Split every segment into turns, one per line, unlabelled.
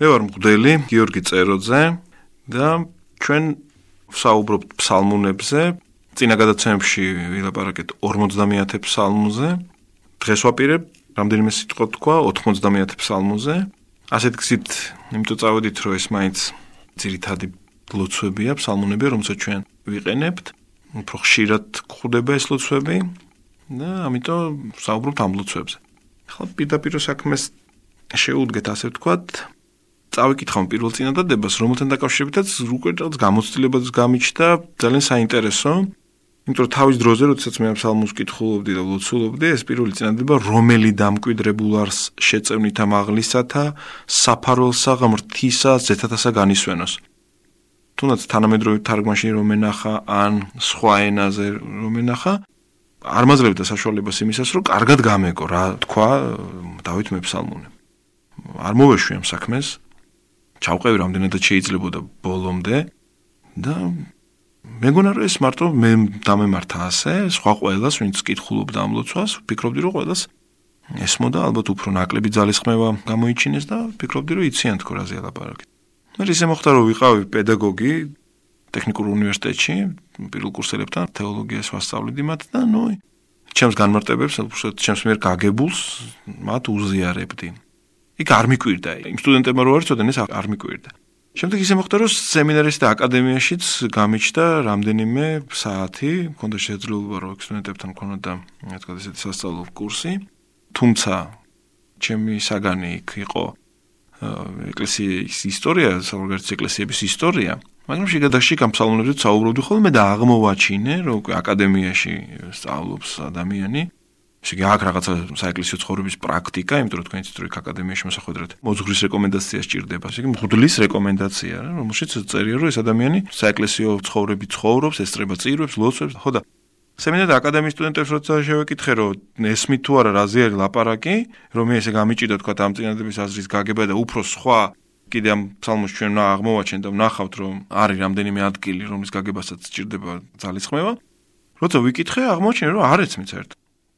მე ვარ მღვდელი გიორგი წეროძე და ჩვენ ვსაუბრობთ ფსალმუნებზე. წინა გადაცემებში ვილაპარაკეთ 50-ათე ფსალმუნზე. დღეს ვაპირებ რამდენიმე სიტყვა თქვა 90-ათე ფსალმუნზე. ასეთ გზით იმიტომ წავედით რომ ეს მაინც ძირითადი ლოცვებია, ფსალმუნები, რომელსაც ჩვენ ვიყენებთ. უფრო ხშირად გვხვდება ეს ლოცვები და ამიტომ ვსაუბრობთ ამ ლოცვებზე. ახლა პირდაპირ საქმეს შეუდგეთ ასე ვთქვათ. წავიკითხავ პირველ წინადადებას, რომელთან დაკავშირებითაც უკვე რაღაც გამოცდილებაც გამიჩნდა, ძალიან საინტერესო. იმიტომ რომ თავის დროზე, როდესაც მე ამ ფსალმუნს კითხულობდი და ლოცულობდი, ეს პირველი წინადადება, რომელი დამკვიდრებულ არს შეწევნითა მაღლისათა, საფარველსა ღმრთისა ზეთათასა განისვენოს. თუნდაც თანამედროვე თარგმანში რომ ენახა ან სხვა ენაზე რომ ენახა არ მაძლევდა საშუალებას იმისას რომ კარგად გამეკო რა თქვა დავით მეფსალმუნე არ მოვეშვი ამ საქმეს ჩავყევი რამდენადაც შეიძლებოდა ბოლომდე და მეგონა რომ ეს მარტო მე დამემართა ასე სხვა ყოველას ვინც კითხულობდა ამ ლოცვას ვფიქრობდი რომ ყოველას ესმოდა ალბათ უფრო ნაკლები ძალისხმევა გამოიჩინეს და ვფიქრობდი რომ იციან თქო რაზე ალაპარაკეთ მე ისე მოხდა რომ ვიყავი პედაგოგი ტექნიკურ უნივერსიტეტში პირველ კურსელებთან თეოლოგიას ვასწავლედი მათ და ნუ ჩემს განმარტებებს უბრალოდ ჩემს მიერ გაგებულს მათ უზიარებდი იქ არ მიკვირდა. იმ სტუდენტებმა რო არწოდენ ეს არ მიკვირდა. შემდეგ ისე მოხდა რომ სემინარის და აკადემიაშიც გამიჩნდა რამდენიმე საათი. მქონდა შესაძლებლობა რომ სტუდენტებთან მქონოდა რა თქმა უნდა ესეთი სასწავლო კურსი. თუმცა ჩემი საგანი იქ იყო ეკლესიის ისტორია, როგორც ეკლესიების ისტორია, მაგრამ შეგადაში გამსალონებზე საუბრობდი ხოლმე და აღმოვაჩინე, რომ აკადემიაში სწავლობს ადამიანი. შეგი აქ რაღაცა საეკლესიო ცხოვრების პრაქტიკა, იმიტომ რომ თქვენ ისტორიკ აკადემიაში მოსახვედრად მოძღვრის რეკომენდაცია სჭირდება. შეგი მღვდლის რეკომენდაცია, რომელშიც წერია, რომ ეს ადამიანი საეკლესიო ცხოვრები ცხოვრობს, ესწრება წირვებს, ლოცვებს, ხო და სემინარ აკადემიის სტუდენტებს როცა შევეკითხე რომ ესმი თუ არა რაზე არის ლაპარაკი რომ მე ესე გამიჭიდა თქვა ამ წინადების აზრის გაგება და უფრო სხვა კიდე ამ ფსალმოს ჩვენ უნდა აღმოვაჩენ და ვნახავთ რომ არის რამდენიმე ადგილი რომლის გაგებასაც სჭირდება ძალისხმევა როცა ვიკითხე აღმოჩინე რომ არ ეცმი ცერტ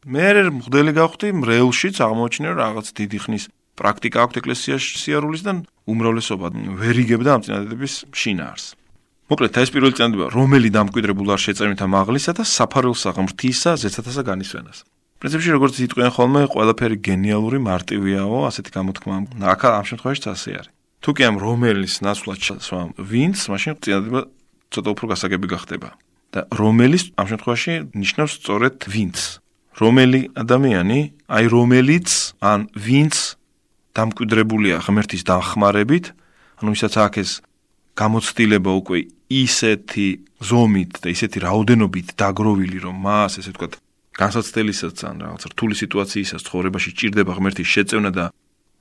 მე მღდელი გავხდი მრეულშიც აღმოჩინე რომ რაღაც დიდი ხნის პრაქტიკა აქვს ეკლესიაში სიარულის და უმრავლესობა ვერიგებდა ამ წინადების შინაარს. მოკლედ ეს პირველი წინადადება რომელი დამკვიდრებულ არ შეწევნითა მაღლისა და საფარველსა ღმრთისა ზეცათასა განისვენას. პრინციპში როგორც იტყვიან ხოლმე ყველაფერი გენიალური მარტივიაო ასეთი გამოთქმა აქ ამ შემთხვევაში ასე არის. თუ კი ამ რომელის ნაცვლად შესვამ ვინც მაშინ წინადადება ცოტა უფრო გასაგები გახდება. და რომელის ამ შემთხვევაში ნიშნავს სწორედ ვინც რომელი ადამიანი აი რომელიც ან ვინც დამკვიდრებულია ღმერთის დახმარებით ანუ ისაც აქ ეს გამოცდილება უკვე ისეთი ზომით და ისეთი რაოდენობით დაგროვილი, რომ მას ესე ვთქვათ, განსაცდელისაც ან რაღაც რთული სიტუაციისას ცხოვრებაში ჭირდება ღმერთის შეწევნა და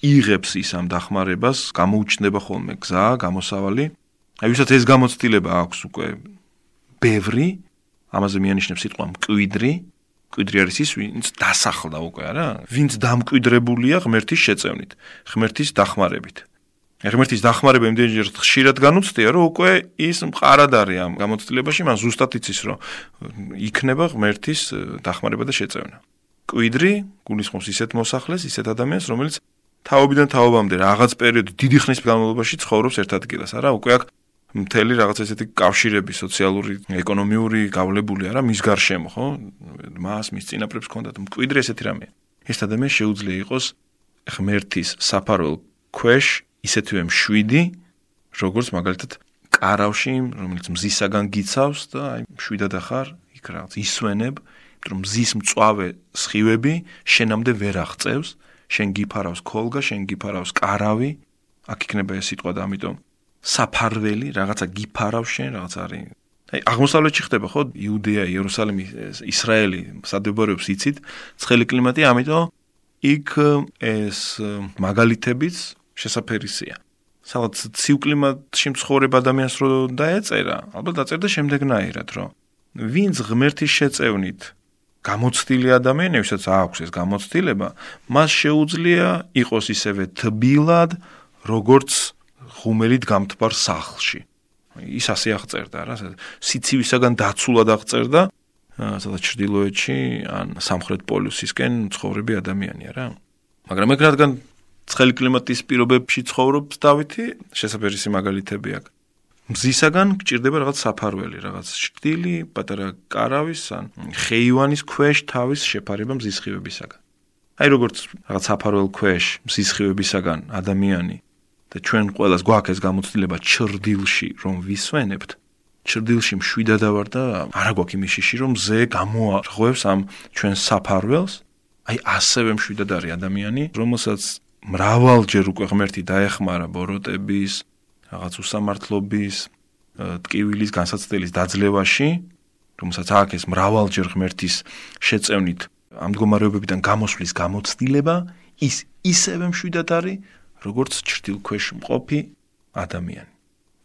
იღებს ის ამ დახმარებას, გამოუჩნდება ხოლმე გზა, გამოსავალი. აი ვისაც ეს გამოცდილება აქვს უკვე ბევრი, ამაზე მიანიშნებს სიტყვა მკვიდრი, მკვიდრი არის ის, ვინც დასახლდა უკვე, არა? ვინც დამკვიდრებულია ღმერთის შეწევნით, ღმერთის დახმარებით. ღმერთის დახმარება იმდენჯერ ხშირად განუცდია, რომ უკვე ის მყარად არის ამ გამოცდილებაში, მან ზუსტად იცის, რომ იქნება ღმერთის დახმარება და შეწევნა. კვიდრი გულისხმობს ისეთ მოსახლეს, ისეთ ადამიანს, რომელიც თაობიდან თაობამდე რაღაც პერიოდი დიდი ხნის განმავლობაში ცხოვრობს ერთ ადგილას, არა? უკვე აქ მთელი რაღაც ესეთი კავშირები, სოციალური, ეკონომიური გავლებული არა მის გარშემო, ხო? მას მის წინაპრებს ჰქონდათ მკვიდრი ესეთი რამე. ეს ადამიანი შეუძლია იყოს ღმერთის საფარველ ქვეშ ისეთვე მშვიდი, როგორც მაგალითად კარავში, რომელიც მზისაგან გიცავს და აი მშვიდად ახარ იქ რაღაც ისვენებ, რომ მზის მწვავე სხივები შენამდე ვერ აღწევს, შენ გიფარავს ქოლგა, შენ გიფარავს კარავი, აქ იქნება ეს სიტყვა და ამიტომ საფარველი რაღაცა გიფარავს შენ, რაღაც არის. აი აღმოსავლეთში ხდება ხო? იუდეა, იერუსალიმი, ისრაელი, სადებორებს იცით, ცხელი კლიმატი, ამიტომ იქ ეს მაგალითებიც შესაფერისია. სადაც ცივ კლიმატში მცხოვრებ ადამიანს რო დაეწერა, ალბათ დაწერდა შემდეგნაირად, რომ ვინც ღმერთის შეწევნით გამოცდილი ადამიანია, ვისაც აქვს ეს გამოცდილება, მას შეუძლია იყოს ისევე თბილად, როგორც ღუმელით გამთბარ სახლში. ის ასე აღწერდა რა, სიცივისაგან დაცულად აღწერდა, სადაც ჭრდილოეთში ან სამხრეთ პოლუსისკენ მცხოვრები ადამიანია რა. მაგრამ ეგ რადგან ცხელი კლიმატის პირობებში ცხოვრობს დავითი, შესაძლებელი მაგალითები აქვს. მზისაგან გჭირდება რაღაც საფარველი, რაღაც შტილი, პატარა კარავის ან ხეივანის ქვეშ თავის შეფარება მზისხივებისაგან. აი როგორც რაღაც საფარველ ქვეშ მზისხივებისაგან ადამიანი და ჩვენ ყოველას გვაქვს ეს გამოცდილება ჩრდილში რომ ვისვენებთ. ჩრდილში მშვიდადა ვარ და არა გვაქვს იმის შიში რომ ზე გამოარღვევს ამ ჩვენ საფარველს. აი ასევე მშვიდად არის ადამიანი, რომელსაც მრავალჯერ უკვე ღმერთი დაეხმარა ბოროტების, რაღაც უსამართლობის, ტკივილის განსაცდელის დაძლევაში, რომელსაც აქ ეს მრავალჯერ ღმერთის შეწევნით ამ მდგომარეობებიდან გამოსვლის გამოცდილება, ის ისევე მშვიდად არის, როგორც ჭრდილქვეშ მყოფი ადამიანი.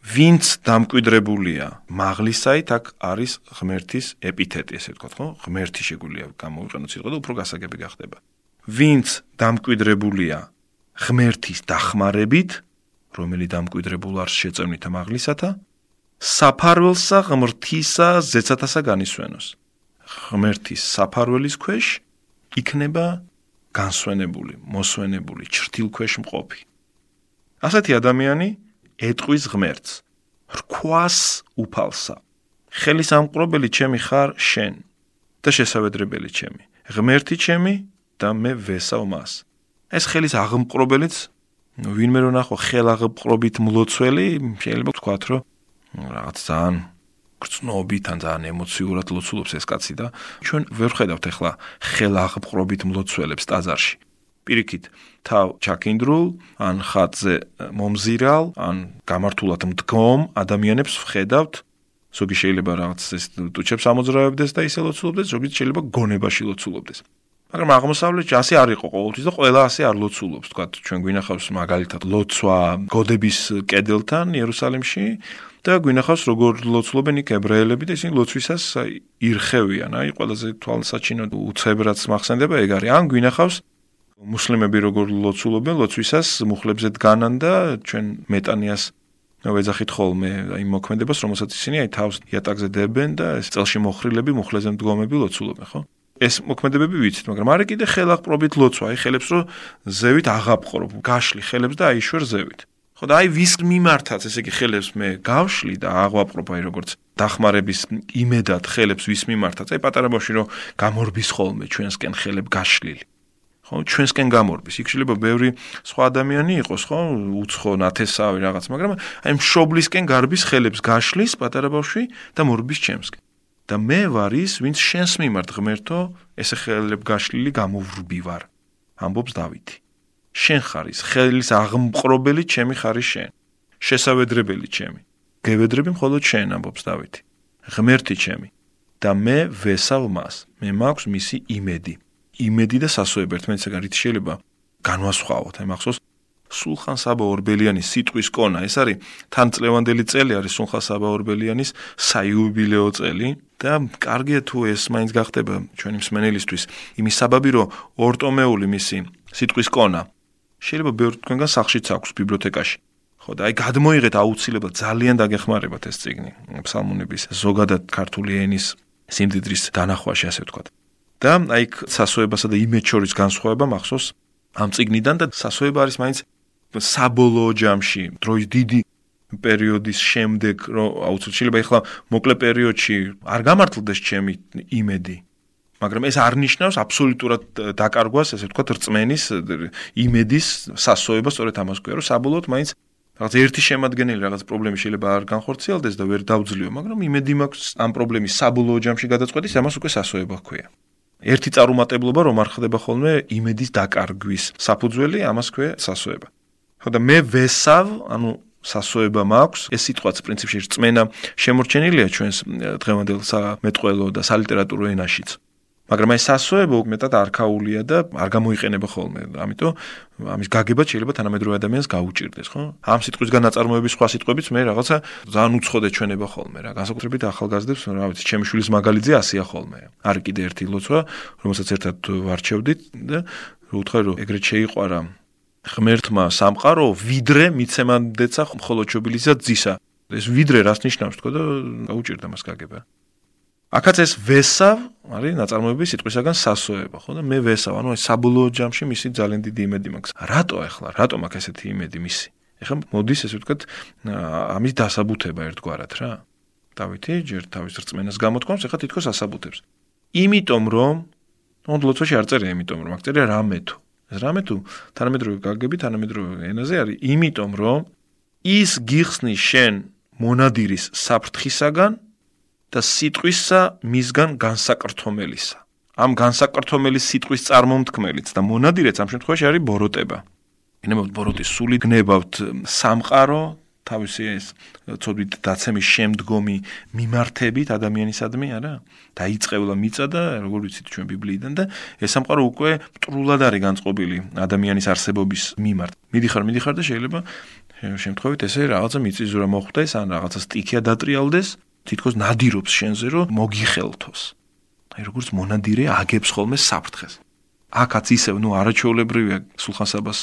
ვინც დამკვიდრებულია მაღლისაით, აქ არის ღმერთის ეპითეტი, ესე ვთქვათ, ხო? ღმერთი შეგვიძლია გამოვიყენოთ სიტყვა და უფრო გასაგები გახდება. ვინც დამკვიდრებულია ღმერთის დახმარებით, რომელი დამკვიდრებულ არს შეწევნით ამაღლისათა საფარველსა ღმრთისა ზეცათასა განისვენოს ღმერთის საფარველის ქვეშ იქნება განსვენებული მოსვენებული ჩრდილ ქვეშ მყოფი. ასეთი ადამიანი ეტყვის ღმერთს რქვას უფალსა. ხელის ამყრობელი ჩემი ხარ შენ. და შესაძლებელი ჩემი. ღმერთი ჩემი და მე ვესავ მას. ეს ხელის აღმყრობელიც ვინმე რო ნახო ხელაღპყრობით მლოცველი, შეიძლება ვთქვათ, რომ რაღაც ძალიან გრძნობით ან ძალიან ემოციურად ლოცულობს ეს კაცი და ჩვენ ვერ ხედავთ ახლა ხელაღპყრობით მლოცველებს ტაძარში. პირიქით, თავ ჩაკინდრულ, ან ხატზე მომზირალ, ან გამართულად მდგომ ადამიანებს ვხედავთ. ზოგი შეიძლება რაღაც ეს ტუჩებს ამოძრავებდეს და ისე ლოცულობდეს, ზოგი შეიძლება გონებაში ლოცულობდეს. მაგრამ აღმოსავლეთში ასე არ იყო ყოველთვის და ყველა ასე არ ლოცულობს, თქვა ჩვენ გვინახავს მაგალითად ლოცვა გოდების კედელთან იერუსალიმში და გვინახავს როგორ ლოცულობენ იქ ებრაელები და ისინი ლოცვისას ირხევიან, აი ყველაზე თვალსაჩინო უცებრაც მახსენდება ეგ არის. ან გვინახავს მუსლიმები როგორ ლოცულობენ ლოცვისას მუხლებზე დგანან და ჩვენ მეტანიას ვეძახით ხოლმე აი მოქმედებას რომელსაც ისინი აი თავს იატაკზე დებენ და ეს წელში მოხრილები მუხლებზე მდგომები ლოცულობენ, ხო? ეს მოქმედებები ვიცით, მაგრამ არა კიდე ხელახპრობით ლოცვა, აი ხელებს რო ზევით აღაპყრობ, გაშლი ხელებს და აიშვერ ზევით. ხო და აი ვის მიმართაც ესე იგი ხელებს მე გავშლი და აღვაპყრობ აი როგორც დახმარების იმედად ხელებს ვის მიმართაც აი პატარა ბავში რო გამორბის ხოლმე ჩვენსკენ ხელებ გაშლილი. ხო ჩვენსკენ გამორბის. იქ შეიძლება ბევრი სხვა ადამიანი იყოს, ხო, უცხო ნათესავი რაღაც, მაგრამ აი მშობლისკენ გარბის ხელებს გაშლის პატარა ბავში და მორბის ჩემსკენ. და მე ვარ ის, ვინც შენს მიმართ ღმერთო, ესე ხელებ გაშლილი გამოვრბი ვარ. ამბობს დავითი. შენ ხარ ის ხელის აღმყრობელი, ჩემი ხარი შენ. შესავედრებელი ჩემი. გევედრები მხოლოდ შენ ამბობს დავითი. ღმერთი ჩემი. და მე ვესავ მას. მე მაქვს მისი იმედი. იმედი და სასოები ერთმანეთსაგან რით შეიძლება განვასხვაოთ. აი მახსოვს სულხან საბა ორბელიანის სიტყვის კონა ეს არის თანწლევანდელი წელი არის სულხან საბა ორბელიანის საიუბილეო წელი და კარგია თუ ეს მაინც გახდება ჩვენი მსმენელისთვის იმის საბაბი რომ ორტომეული მისი სიტყვის კონა შეიძლება ბევრ თქვენგან სახშიც აქვს ბიბლიოთეკაში. ხო და აი გადმოიღეთ აუცილებლად ძალიან დაგეხმარებათ ეს წიგნი. ფსალმუნების ზოგადად ქართული ენის სიმდიდრის დანახვაში ასე ვთქვათ. და აი სასოებასა და იმეც შორის განსხვავება მახსოვს ამ წიგნიდან და სასოება არის მაინც საბოლოო ჯამში, დროის დიდი პერიოდის შემდეგ, რომ აუცილებლად შეიძლება ეხლა მოკლე პერიოდში არ გამართლდეს ჩემი იმედი. მაგრამ ეს არ ნიშნავს აბსოლუტურად დაკარგვას, ესე ვთქვათ, რწმენის იმედის სასოებას, სწორედ ამას ქვია, რომ საბოლოოდ მაინც რაღაც ერთი შემადგენელი რაღაც პრობლემი შეიძლება არ განხორციელდეს და ვერ დავძლიო, მაგრამ იმედი მაქვს ამ პრობლემის საბოლოო ჯამში გადაწყვეტის, ამას უკვე სასოება ქვია. ერთი წარუმატებლობა რომ არ ხდება ხოლმე იმედის დაკარგვის საფუძველი, ამას ქვია სასოება. ხო და მე ვესავ, ანუ სასოება მაქვს. ეს სიტყვაც პრინციპში რწმენა შემორჩენილია ჩვენს დღევანდელ სამეთყველო და სალიტერატურო ენაშიც. მაგრამ ეს სასოება მეტად არქაულია და არ გამოიყენება ხოლმე. ამიტომ ამის გაგება შეიძლება თანამედროვე ადამიანს გაუჭირდეს, ხო? ამ სიტყვისგან ნაწარმოების სხვა სიტყვებიც მე რაღაცა ძალიან უცხოდე ჩვენება ხოლმე რა. განსაკუთრებით ახალგაზრდებს, რა ვიცი, ჩემი შვილის მაგალითზე ასია ხოლმე. არის კიდე ერთი ლოცვა, რომელსაც ერთად ვარჩევდით და უთხრა რომ ეგრეთ შეიყვარა ღმერთმა სამყარო ვიდრე მიცემანდეცა მხოლოდ ჩობილისა ძისა. ეს ვიდრე რას ნიშნავს თქო და გაუჭირდა მას გაგება. აქაც ეს ვესავ არის ნაწარმოები სიტყვისაგან სასოება, ხო და მე ვესავ, ანუ აი საბოლოო ჯამში მისი ძალიან დიდი იმედი მაქვს. რატო ახლა, რატო მაქვს ესეთი იმედი მისი? ეხლა მოდის ესე ვთქვათ ამის დასაბუთება ერთგვარად რა. დავითი ჯერ თავის რწმენას გამოთქვამს, ეხლა თითქოს ასაბუთებს. იმიტომ რომ ონდლოცოში არ წერია იმიტომ რომ აქ წერია რამე თუ. ეს რამე თუ თანამედროვე გაგები თანამედროვე ენაზე არის, იმიტომ რომ ის გიხსნის შენ მონადირის საფრთხისაგან და სიტყვისა მისგან განსაკრთომელისა. ამ განსაკრთომელის სიტყვის წარმომთქმელიც და მონადირეც ამ შემთხვევაში არის ბოროტება. ინემოთ ბოროტის სული გნებავთ სამყარო თავისი ეს ცოდვით დაცემის შემდგომი მიმართებით ადამიანისადმი არა დაიწყევლა მიწა და როგორ ვიცით ჩვენ ბიბლიიდან და ეს სამყარო უკვე მტრულად არის განწყობილი ადამიანის არსებობის მიმართ მიდიხარ მიდიხარ და შეიძლება შემთხვევით ესე რაღაცა მიწისძვრა მოხდეს ან რაღაცა სტიქია დატრიალდეს თითქოს ნადირობს შენზე რომ მოგიხელთოს აი როგორც მონადირე აგებს ხოლმე საფრთხეს აქაც ისევ ნუ არაჩვეულებრივია სულხან-საბას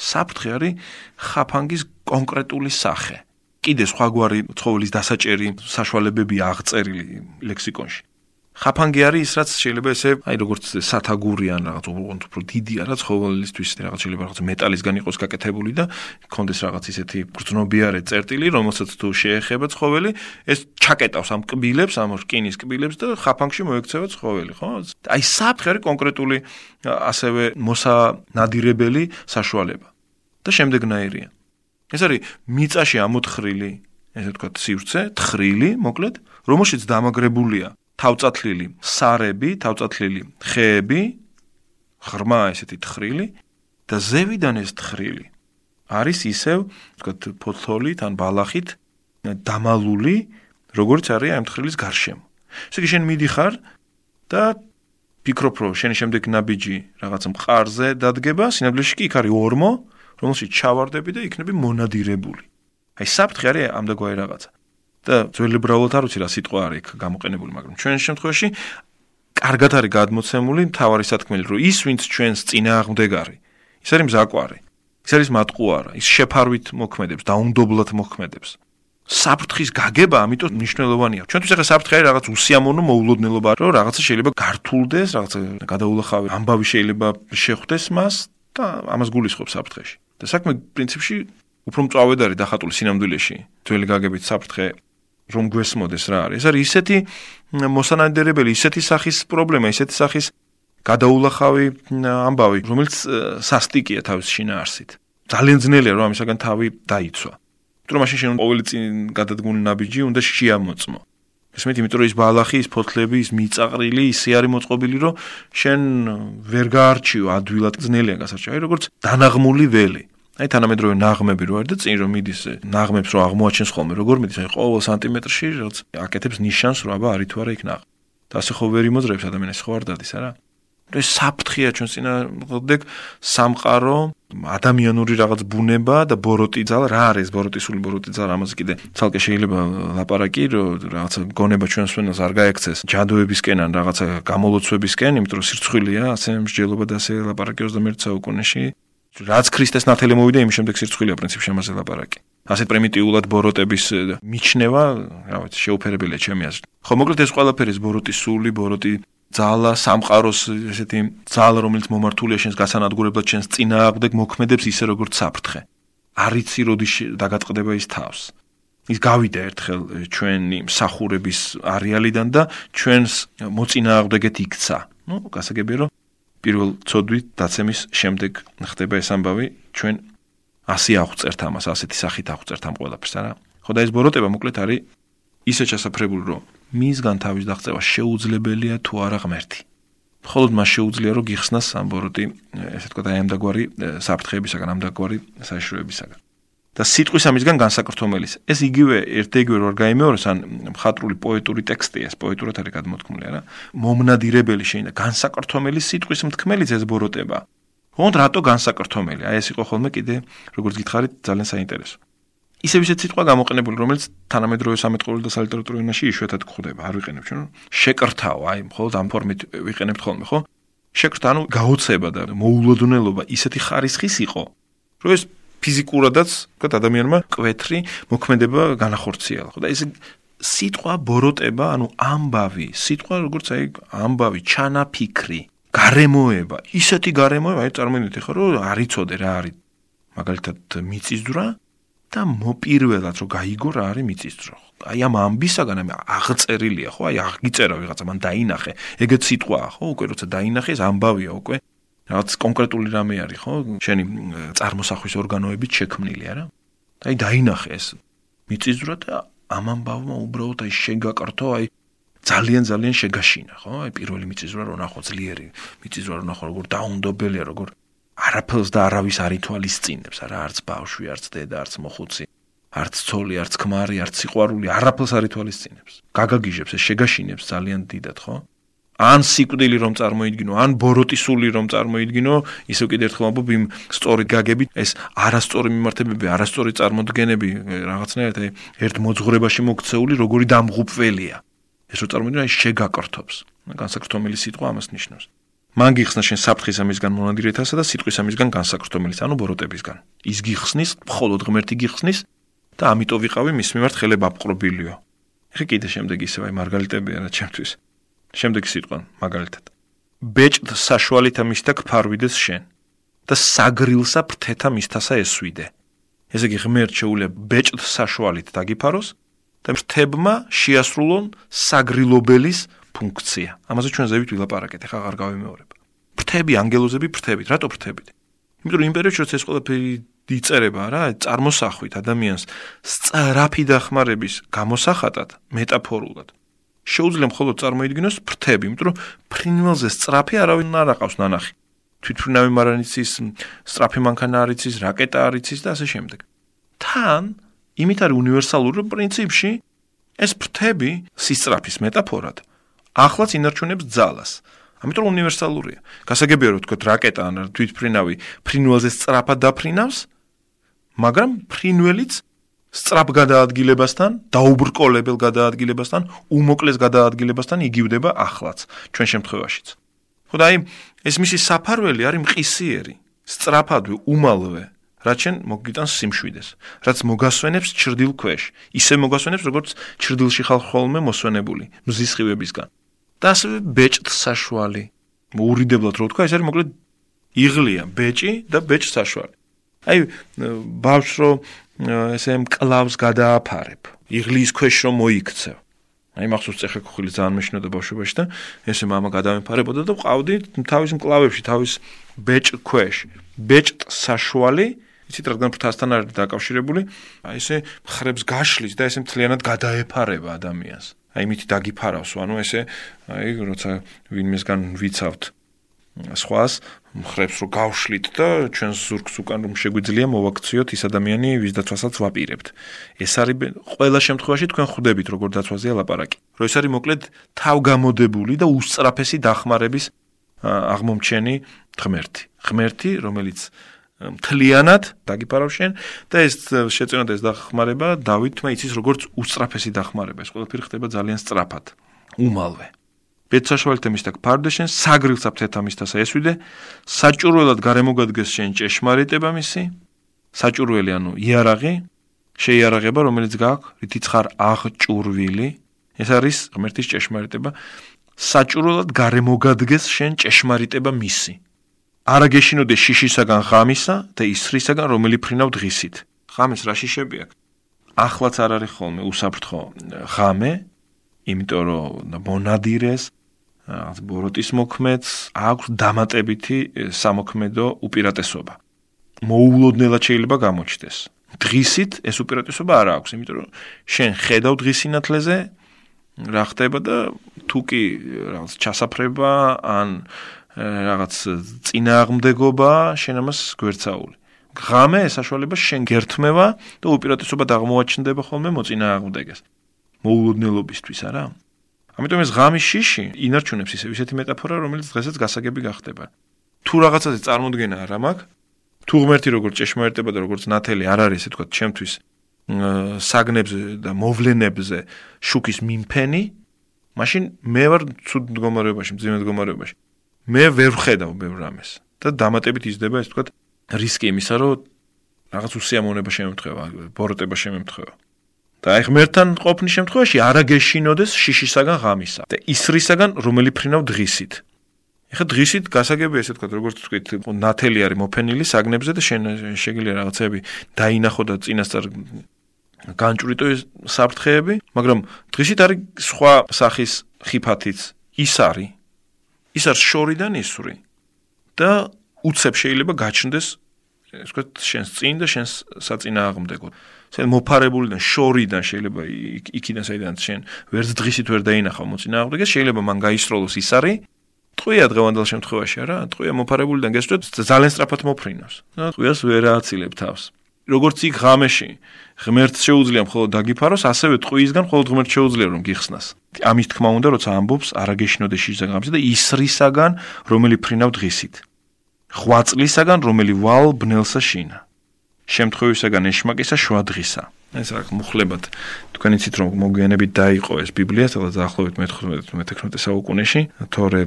საფრთხე არის ხაფანგის კონკრეტული სახე. კიდე სხვაგვარი ცხოველის დასაჭერი საშუალებები აღწერილი ლექსიკონში. ხაფანგი არის ის რაც შეიძლება ესე აი როგორც სათაგურიან რაღაც უბრალოდ უფრო დიდი არა ცხოველისთვის რაღაც შეიძლება რაღაც მეტალისგან იყოს გაკეთებული და კონდეს რაღაც ისეთი გრძნობიარე წერტილი რომელსაც თუ შეეხება ცხოველი ეს ჩაკეტავს ამ კბილებს ამ რკინის კბილებს და ხაფანგში მოექცევა ცხოველი ხო? აი საფრთხე არის კონკრეტული ასევე მოსანადირებელი საშუალება და შემდეგნაირია. ეს არის მიწაში ამოთხრილი ესე ვთქვათ სივრცე თხრილი მოკლედ რომელშიც დამაგრებულია თავწათლილი სარები, თავწათლილი ხეები, ღრმა ესეთი თხრილი და ზევიდან ეს თხრილი არის ისევ, ვთქვათ, ფოთოლით ან ბალახით დამალული, როგორც არის ამ თხრილის გარშემო. იგი შენ მიდიხარ და ფიქრობ, რომ შენი შემდეგ ნაბიჯი რაღაც მყარზე დადგება, სინამდვილეში კი იქ არის ორმო, რომელშიც ჩავარდები და იქნები მონადირებული. აი საფრთხე არის ამდაგვარი რაღაცა. და ძველი ბრაულად არ ვიცი რა სიტყვა არის გამოყენებული, მაგრამ ჩვენ შემთხვევაში კარგად არის გადმოცემული თავარი სათქმელი, რომ ის ვინც ჩვენს წინააღმდეგარი, ის არის მზაკვარი. ის არის მატყუარა, ის შეფარვით მოქმედებს, დაუნდობლად მოქმედებს. საფრთხის გაგება ამიტომ მნიშვნელოვანია. ჩვენთვის ახლა საფრთხე არის რაღაც უსიამოვნო მოულოდნელობა, რომ რაღაცა შეიძლება გართულდეს, რაღაცა გადაულახავი ამბავი შეიძლება შეხვდეს მას და ამას გულისხმობს საფრთხეში. და საქმე პრინციპში უფრო მწვავედ არის დახატული სინამდვილეში. ძველი გაგებით საფრთხე რომ გვესმოდეს რა არის. ეს არის ისეთი მოსანადირებელი, ისეთი სახის პრობლემა, ისეთი სახის გადაულახავი ამბავი, რომელიც სასტიკია თავის შინაარსით. ძალიან ძნელია რომ ამისაგან თავი დაიცვა. თუ რომ მაშინ შენ ყოველი წინ გადადგმული ნაბიჯი უნდა შეამოწმო. ეს მეტი, იმიტომ რომ ის ბალახი, ის ფოთლები, ის მიწაყრილი ისე არის მოწყობილი, რომ შენ ვერ გაარჩიო ადვილად ძნელია გასარჩევი, როგორც დანაღმული ველი. აი თანამედროვე ნაღმები რო არის და წინ რომ მიდის ნაღმებს რო აღმოაჩენს ხოლმე როგორ მიდის? აი ყოველ სანტიმეტრში რაც აკეთებს ნიშანს რომ აბა არის თუ არა იქ ნაღ და ასე ხო ვერ იმოძრებს ადამიანს ხო არ დადის არა? ეს საფრთხეა ჩვენ წინა მოდი სამყარო ადამიანური რაღაც ბუნება და ბოროტი ძალა რა არის ბოროტი სული ბოროტი ძალა? ამაზე კიდე ცალკე შეიძლება ლაპარაკი რომ რაღაც გონება ჩვენს ვენას არ გაექცეს. ჯადოებისკენ ან რაღაცა გამოლოცვებისკენ იმიტომ რომ სირცხვილია ასე მსჯელობა და ასე ლაპარაკი 21 საუკუნეში რაც ქრისტეს ნათელი მოვიდა იმის შემდეგ სირცხვილია პრინციპში ამაზე ლაპარაკი. ასეთ პრიმიტიულად ბოროტების მიჩნევა, რა ვიცი, შეუფერებელია ჩემი აზრით. ხო, მოკლედ ეს ყველაფერი ბოროტის სული, ბოროტი ძალა, სამყაროს ესეთი ძალა, რომელიც მომართულია შენს გასანადგურებლად, შენს წინააღმდეგ მოქმედებს ისე როგორც საფრთხე. არიცი როდი დაგაწყდება ის თავს. ის გავიდა ერთხელ ჩვენი მსახურების არეალიდან და ჩვენს მოწინააღმდეგეთ იქცა. ნუ, გასაგებია რომ პირველ ცოდვით დაცემის შემდეგ ხდება ეს ამბავი ჩვენ ასე აღწერთ ამას ასეთი სახით აღწერთ ამ ყველაფერს არა? ხო და ეს ბოროტება მოკლედ არის ისე ჩასაფრებული რომ მისგან თავის დაღწევა შეუძლებელია თუ არა ღმერთი. მხოლოდ მას შეუძლია რომ გიხსნას ამ ბოროტი ესე თქვა და ამ დაგვარი საფრთხეებისაგან ამ დაგვარი საშუალებისაგან და სიტყვის ამისგან განსაკრთომელის. ეს იგივე ერთ-ეგივე რო არ გამეოროს ან მხატვრული პოეტური ტექსტია, პოეტურად არის გადმოთქმული, არა? მომნადირებელი შეიძლება განსაკრთომელის სიტყვის მთქმელიც ეს ბოროტება. ხონდ რატო განსაკრთომელი? აი ეს იყო ხოლმე კიდე როგორც გითხარით ძალიან საინტერესო. ისევ ისეთ სიტყვა გამოყენებული, რომელიც თანამედროვე სამეთყოლო და სალიტერატურო ენაში იშვიათად გვხვდება, არ ვიყენებ ჩვენ. შეკრთაო, აი მხოლოდ ამ ფორმით ვიყენებთ ხოლმე, ხო? შეკრთა, ანუ გაოცება და მოულოდნელობა ისეთი ხარისხის იყო, რომ ეს ფიზიკურადაც, ვთქვათ, ადამიანმა კვეთრი მოქმედება განახორციელა. ხო და ეს სიტყვა ბოროტება, ანუ ამბავი, სიტყვა როგორც აი ამბავი, ჩანაფიქრი, გარემოება, ისეთი გარემოება, აი წარმოიდგინეთ ხო, რომ არიწოდე რა არის მაგალითად მიწისძვრა და მოპირველად რომ გაიგო რა არის მიწისძვრა. აი ამ ამბისაგან ამ აღწერილია ხო, აი აღიწერა ვიღაცა, მან დაინახე, ეგეც სიტყვაა ხო, უკვე როცა დაინახე ეს ამბავია უკვე. რაღაც კონკრეტული რამე არის ხო, შენი წარმოსახვის ორგანოებით შექმნილი არა? აი დაინახე ეს მიწისძვრა და ამ ამბავმა უბრალოდ აი შეგაკრთო აი ძალიან ძალიან შეგაშინა, ხო? აი პირველი მიწისძვრა რო ნახო ძლიერი, მიწისძვრა რო ნახო როგორ დაუნდობელია, როგორ არაფერს და არავის არ ითვალისწინებს, არა არც ბავშვი, არც დედა, არც მოხუცი, არც ცოლი, არც ქმარი, არც სიყვარული, არაფერს არ ითვალისწინებს. გაგაგიჟებს, ეს შეგაშინებს ძალიან დიდად, ხო? ან სიკვდილი რომ წარმოიდგინო, ან ბოროტისული რომ წარმოიდგინო, ისე კიდე ერთხელ ამბობ იმ სწორი გაგები, ეს არასწორი მიმართებები, არასწორი წარმოდგენები, რაღაცნაირად ერთ მოძღვრებაში მოქცეული როგორი დამღუპველია. ეს რო წარმოიდგინო, აი შეგაკრთობს. განსაკრთომელი სიტყვა ამას ნიშნავს. მან გიხსნა შენ საფრთხის ამისგან მონადირეთასა და სიტყვის ამისგან განსაკრთომელის, ანუ ბოროტებისგან. ის გიხსნის, მხოლოდ ღმერთი გიხსნის და ამიტომ ვიყავი მის მიმართ ხელებ აპყრობილიო. ეხა კიდე შემდეგ ისევ აი მარგალიტებია რა ჩემთვის. შემდეგ სიტყვა მაგალითად. ბეჭდ საშუალითა მისთა ქფარვიდეს შენ და საგრილსა ფრთეთა მისთასა ესვიდე. ესე იგი ღმერთ შეუძლია ბეჭდ საშუალით დაგიფაროს და ფრთებმა შეასრულონ საგრილობელის ფუნქცია. ამაზე ჩვენ ზევით ვილაპარაკეთ, ახლა აღარ გავიმეორებ. ფრთები, ანგელოზები ფრთებით, რატო ფრთებით? იმიტომ რომ იმ პერიოდში როცა ეს ყველაფერი იწერება რა, წარმოსახვით ადამიანს სწრაფი დახმარების გამოსახატად, მეტაფორულად. შეუძლია მხოლოდ წარმოიდგინოს ფრთები, იმიტომ რომ ფრინველზე სწრაფი არავინ არ აყავს ნანახი. თვითფრინავი მარანიცის სწრაფი მანქანა არის ის, რაკეტა არის ის და ასე შემდეგ. თან იმით არის უნივერსალური პრინციპში ეს ფრთები სისწრაფის მეტაფორად ახლაც ინარჩუნებს ძალას. ამიტომ უნივერსალურია. გასაგებია რომ თქვა რაკეტა ან თვითფრინავი ფრინველზე სწრაფად დაფრინავს, მაგრამ ფრინველიც სწრაფ გადაადგილებასთან, დაუბრკოლებელ გადაადგილებასთან, უმოკლეს გადაადგილებასთან იგივდება ახლაც ჩვენ შემთხვევაშიც. ხო და აი ეს მისი საფარველი არის მყისიერი, სწრაფადვე, უმალვე, რაც შენ მოგიტანს სიმშვიდეს, რაც მოგასვენებს ჭრდილ ქვეშ, ისე მოგასვენებს როგორც ჭრდილში ხალხოლმე მოსვენებული მზის ხივებისგან. და ასევე ბეჭდ საშუალი. მოურიდებლად რო თქვა, ეს არის მოკლედ იღლია, ბეჭი და ბეჭ საშუალი. აი ბავშვს რო ესე მკლავს გადააფარებ. იღლის ქვეშ რომ მოიქცევ. აი მახსოვს წეხეკუხილი ძალიან მეშინოდა ბავშვობაში და ესე მამა გადამეფარებოდა და ყავდი თავის მკლავებში, თავის ბეჭ ქვეშ. ბეჭტ საშუალი იცით რადგან ფრთასთან არის დაკავშირებული, აი ესე ხრებს გაშლის და ესე მთლიანად გადაეფარება ადამიანს. აი მითი დაგიფარავს, ანუ ესე აი როცა ვინმესგან ვიცავთ სხვას ხრებს რო გავშლით და ჩვენ ზურგს უკან რომ შეგვიძლია მოვაქციოთ ის ადამიანი ვის დაცვასაც ვაპირებთ. ეს არის ყველა შემთხვევაში თქვენ ხვდებით როგორ დაცვაზეა ლაპარაკი. რომ ეს არის მოკლედ თავგამოდებული და უსწრაფესი დახმარების აღმომჩენი ღმერთი. ღმერთი, რომელიც მთლიანად დაგიფარავს შენ და ეს შეწევნოთ ეს დახმარება დავითმა იცის როგორც უსწრაფესი დახმარება. ეს ყველაფერი ხდება ძალიან სწრაფად. უმალვე. ბეცაშვალთა მის და ფარდე შენ საგრილს აფთეთა მის და ესვიდე საჭურველად გარემოგადგეს შენ ჭეშმარიტება მისი საჭურველი ანუ იარაღი შეიარაღება რომელიც გაქვს რითიც ხარ აღჭურვილი ეს არის ღმერთის ჭეშმარიტება. საჭურველად გარემოგადგეს შენ ჭეშმარიტება მისი. არა გეშინოდე შიშისაგან ღამისა და ისრისაგან რომელი ფრინავ დღისით ღამეს რა შიშები აქვს? ახლაც არ არის ხოლმე უსაფრთხო ღამე იმიტომ რომ მონადირეს რაღაც ბოროტის მოქმედს აქვს დამატებითი სამოქმედო უპირატესობა. მოულოდნელად შეიძლება გამოჩნდეს. დღისით ეს უპირატესობა არ აქვს, იმიტომ რომ შენ ხედავ დღისინათლეზე რა ხდება და თუ კი რაღაც ჩასაფრება ან რაღაც წინააღმდეგობა შენ ამას გვერცაული. ღამე ესაშუალება შენ გერთმევა და უპირატესობა დაღმოაჩნდება ხოლმე მოწინააღმდეგეს. მოულოდნელობისთვის არა? ამიტომ ეს ღამის შიში ინარჩუნებს ისე ისეთი მეტაფორა, რომელიც დღესაც გასაგები გახდება. თუ რაღაცაზე წარმოქმნა არ მაქვს, თუ ღმერთი როგორც ჭეშმარიტება და როგორც ნათელი არ არის, ესე თქვა, ჩემთვის საგნებზე და მოვლენებზე შუქის მიმფენი, მაშინ მე ვარ ცუდ მდგომარეობაში, მძიმე მდგომარეობაში. მე ვერ ვხედავ ბევრ რამეს და დამატებით იზრდება ეს თქვა რისკი იმისა, რომ რაღაც უსიამოვნება შემემთხვევა, ბოროტება შემემთხვევა. და აი ღმერთთან ყოფნის შემთხვევაში არა გეშინოდეს შიშისაგან ღამისა და ისრისაგან რომელი ფრინავ დღისით. ეხა დღისით გასაგებია ესე თქვა როგორც თქვით ნათელი არის მოფენილი საგნებზე და შეგიძლია რაღაცები დაინახო და წინასწარ განჭვრიტო ეს საფრთხეები, მაგრამ დღისით არის სხვა სახის ხიფათიც ის არის. ის არის შორიდან ისური და უცებ შეიძლება გაჩნდეს ეს თქვა შენს წინ და შენს საწინააღმდეგო. შენ მოფარებულიდან შორიდან შეიძლება იქიდან საიდან შენ ვერც დღისით ვერ დაინახავ მოწინააღმდეგეს, შეიძლება მან გაისროლოს ის არის ტყვია დღევანდელ შემთხვევაში არა? ტყვია მოფარებულიდან გესწრეთ ძალიან სწრაფად მოფრინავს. და ტყვიას ვერ ააცილებ თავს. როგორც იქ ღამეში ღმერთს შეუძლია მხოლოდ დაგიფაროს, ასევე ტყვიისგან მხოლოდ ღმერთს შეუძლია რომ გიხსნას. ამის თქმა უნდა, როცა ამბობს არაგეშინოდე შიზაგამზე და ისრისაგან, რომელი ფრინავ დღისით. ხვაწლისაგან, რომელი ვალ ბნელსა შინა. შემთხვევისაგან ეშმაკისა შუა დღისა. ეს რა მუხლებად თქვენ იცით რომ მოგვიანებით დაიყო ეს ბიბლია სადაც ახლობით მე-19 საუკუნეში თორე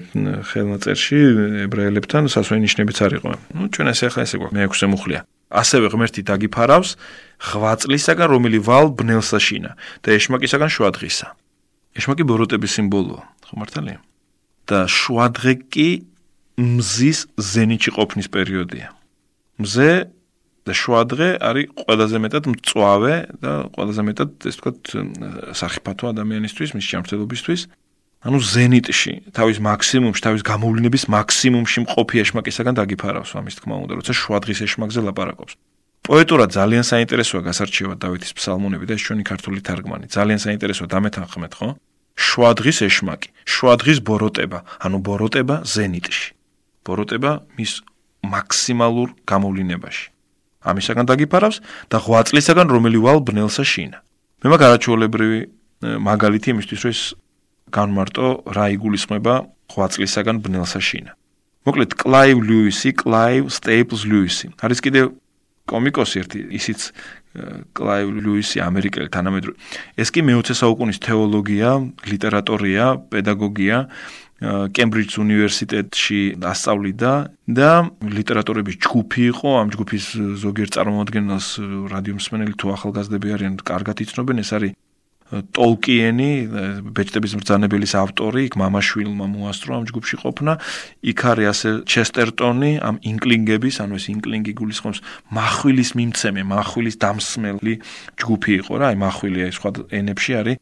ხელნაწერში ებრაელებთან სასვენიშნებიც არ იყო. ნუ ჩვენ ეს ახლა ესე გვაქვს მე-6 მუხლია. ასევე ღმერთი დაგიფარავს ხვაწლისაგან რომელი ვალ ბნელსა შინა და ეშმაკისაგან შუა დღისა. ეშმაკი ბოროტების სიმბოლოა, ხო მართალია? და შუა დღე კი მზის ზენიჩი ყოფნის პერიოდია. მზე და შუადღე არის ყველაზე მეტად მწვავე და ყველაზე მეტად ეს თქვა სახიფათო ადამიანისთვის, მის ჯანმრთელობისთვის. ანუ ზენიტში, თავის მაქსიმუმში, თავის გამოვლენების მაქსიმუმში მყოფი ეშმაკისაგან დაგიფარავს ამის თქმა უნდა, როცა შუადღის ეშმაკზე ლაპარაკობს. პოეტურად ძალიან საინტერესოა გასარჩევად დავითის ფსალმუნები და ეს ჩვენი ქართული თარგმანი. ძალიან საინტერესოა დამეთანხმეთ, ხო? შუადღის ეშმაკი, შუადღის ბოროტება, ანუ ბოროტება ზენიტში. ბოროტება მის მაქსიმალურ გამოვლენებაში. ამისაგან დაგიფარავს და ღვაწლისაგან რომელი ვალ ბნელსა შინა. მე მაგ არაჩვეულებრივი მაგალითი იმისთვის რომ ეს განმარტო რა იგულისხმება ღვაწლისაგან ბნელსა შინა. მოკლედ კლაივ ლუისი, კლაივ სტეიპლს ლუისი. არის კიდე კომიკოსი ერთი, ისიც კლაივ ლუისი ამერიკელი თანამედროვე. ეს კი მე-20 საუკუნის თეოლოგია, ლიტერატორია, პედაგოგია კემბრიჯის უნივერსიტეტში ასწავლიდა და ლიტერატურების ჯგუფი იყო. ამ ჯგუფის ზოგიერთ წარმომადგენელს რადიომსმენელი თუ ახალგაზრდები არიან კარგად იცნობენ. ეს არის ტოლკიენი, ბეჭდების მბრძანებელის ავტორი, იქ მამაშვილმა მოასწრო ამ ჯგუფში ყოფნა. იქ არის ასე ჩესტერტონი, ამ ინკლინგების, ანუ ეს ინკლინგი გულისხმობს מחვილის მიმცემე, מחვილის დამსმელი ჯგუფი იყო რა, აი מחვილია სხვა ენებში არის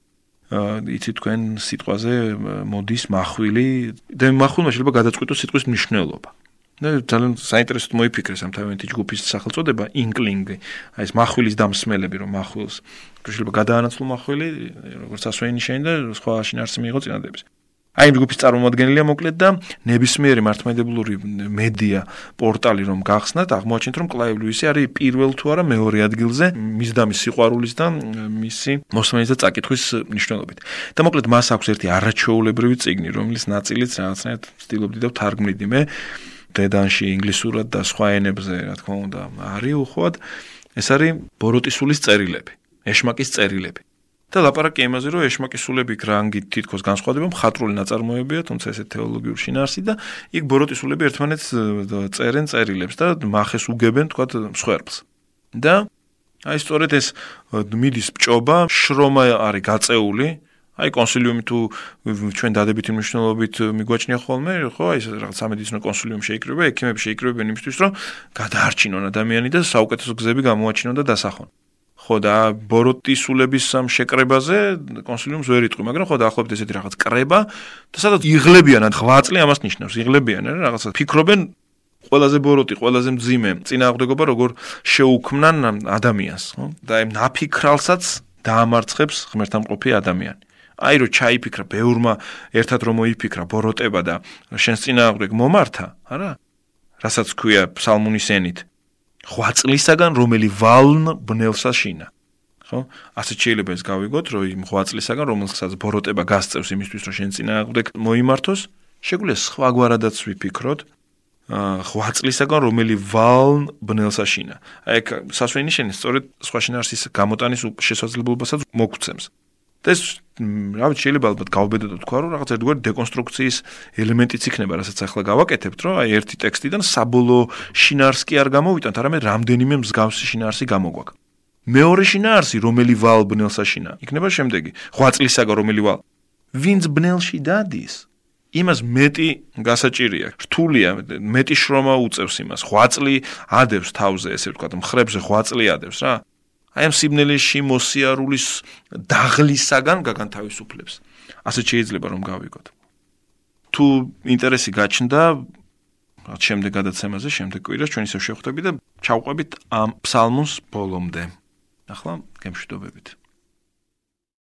იცი თქვენ სიტყვაზე მოდის მახვილი და მახვილმა შეიძლება გადაწყვიტოს სიტყვის მნიშვნელობა. და ძალიან საინტერესოდ მოიფიქრეს ამ თავიანთი ჯგუფის სახელწოდება ინკლინგი. აი ეს מחვილის დამსმელები რომ מחვილს შეიძლება გადაანაცვლო მახვილი როგორც ასვენი შენ და სხვა შინაარსი მიიღო წინადადებს. აი იმ ჯგუფის წარმომადგენელია მოკლედ და ნებისმიერი მართლმადიდებლური მედია პორტალი რომ გახსნათ აღმოაჩენთ რომ კლაივ ლუისი არის პირველ თუ არა მეორე ადგილზე მის და მის სიყვარულის და მისი მოსმენის და წაკითხვის მნიშვნელობით. და მოკლედ მას აქვს ერთი არაჩვეულებრივი წიგნი რომელიც ნაწილიც რაღაცნაირად ვცდილობდი და ვთარგმნიდი. მე დედანში ინგლისურად და სხვა ენებზე რა თქმა უნდა არის უხვად ეს არის ბოროტისულის წერილები ეშმაკის წერილები და ლაპარაკი იმაზე, რომ ეშმაკისულები გრანგით თითქოს განსხვავდება, მხატვრული ნაწარმოებია, თუმცა ესე თეოლოგიურ შინაარსი და იქ ბოროტისულები ერთმანეთს წერენ წერილებს და מחეს უგებენ, თქვა, მსხვერპლს. და აი სწორედ ეს მიდის ბჭობა, შრომა არის გაწეული, აი კონსილიუმი თუ ჩვენ დადებითი მნიშვნელობით მიგვაჩნია ხოლმე, ხო, აი რაღაც სამედიცინო კონსილიუმი შეიკრიბება, ექიმები შეიკრიბებენ იმისთვის, რომ გადაარჩინონ ადამიანი და საუკეთესო გზები გამოაჩინონ და დასახონ. ხო და ბოროტისულების სამ შეკრებაზე კონსილიუმს ვერ იტყვი, მაგრამ ხო დაახლოებით ესეთი რაღაც კრება და სადაც იღლებიან ან ღვაწლი ამას ნიშნავს, იღლებიან რა რაღაცა ფიქრობენ ყველაზე ბოროტი, ყველაზე მძიმე წინააღმდეგობა როგორ შეუქმნან ადამიანს, ხო? და აი ნაფიქრალსაც დაამარცხებს ღმერთამყოფი ადამიანი. აი რო ჩაიფიქრა ბევრმა ერთად რომ მოიფიქრა ბოროტება და შენს წინააღმდეგ მომართა, არა? რასაც ქვია ფსალმუნის ენით, ხვაწლისაგან რომელი ვალნ ბნელსა შინა. ხო? ასე შეიძლება ეს გავიგოთ რომ იმ ხვაწლისაგან რომელსაც ბოროტება გასწევს იმისთვის რომ შენ წინააღმდეგ მოიმართოს შეგვიძლია სხვაგვარადაც ვიფიქროთ ხვაწლისაგან რომელი ვალნ ბნელსა შინა. აი ეგ სასვენი შენი სწორედ სხვა შინარსის გამოტანის შესაძლებლობასაც მოგცემს და ეს რა შეიძლება ალბათ გავბედო და თქვა რომ რაღაც ერთგვარი დეკონსტრუქციის ელემენტიც იქნება რასაც ახლა გავაკეთებთ რომ აი ერთი ტექსტიდან საბოლოო შინარსკი არ გამოვიტანთ არამედ რამდენიმე მსგავსი შინარსი გამოგვაქვს მეორე შინაარსი, რომელი ვალ ბნელსა შინა, იქნება შემდეგი. ხვაწლისაგან რომელი ვალ ვინც ბნელში დადის, იმას მეტი გასაჭირია. რთულია, მეტი შრომა უწევს იმას. ხვაწლი ადებს თავზე, ესე ვთქვათ, მხრებზე ხვაწლი ადებს რა. აი ამ სიბნელეში მოსიარულის დაღლისაგან გაგანთავისუფლებს. ასე შეიძლება რომ გავიგოთ. თუ ინტერესი გაჩნდა რაც შემდეგ გადაცემაზე, შემდეგ კვირას ჩვენ ისევ შევხვდებით და ჩავყვებით ამ ფსალმუს ბოლომდე. ახლა გემშვიდობებით.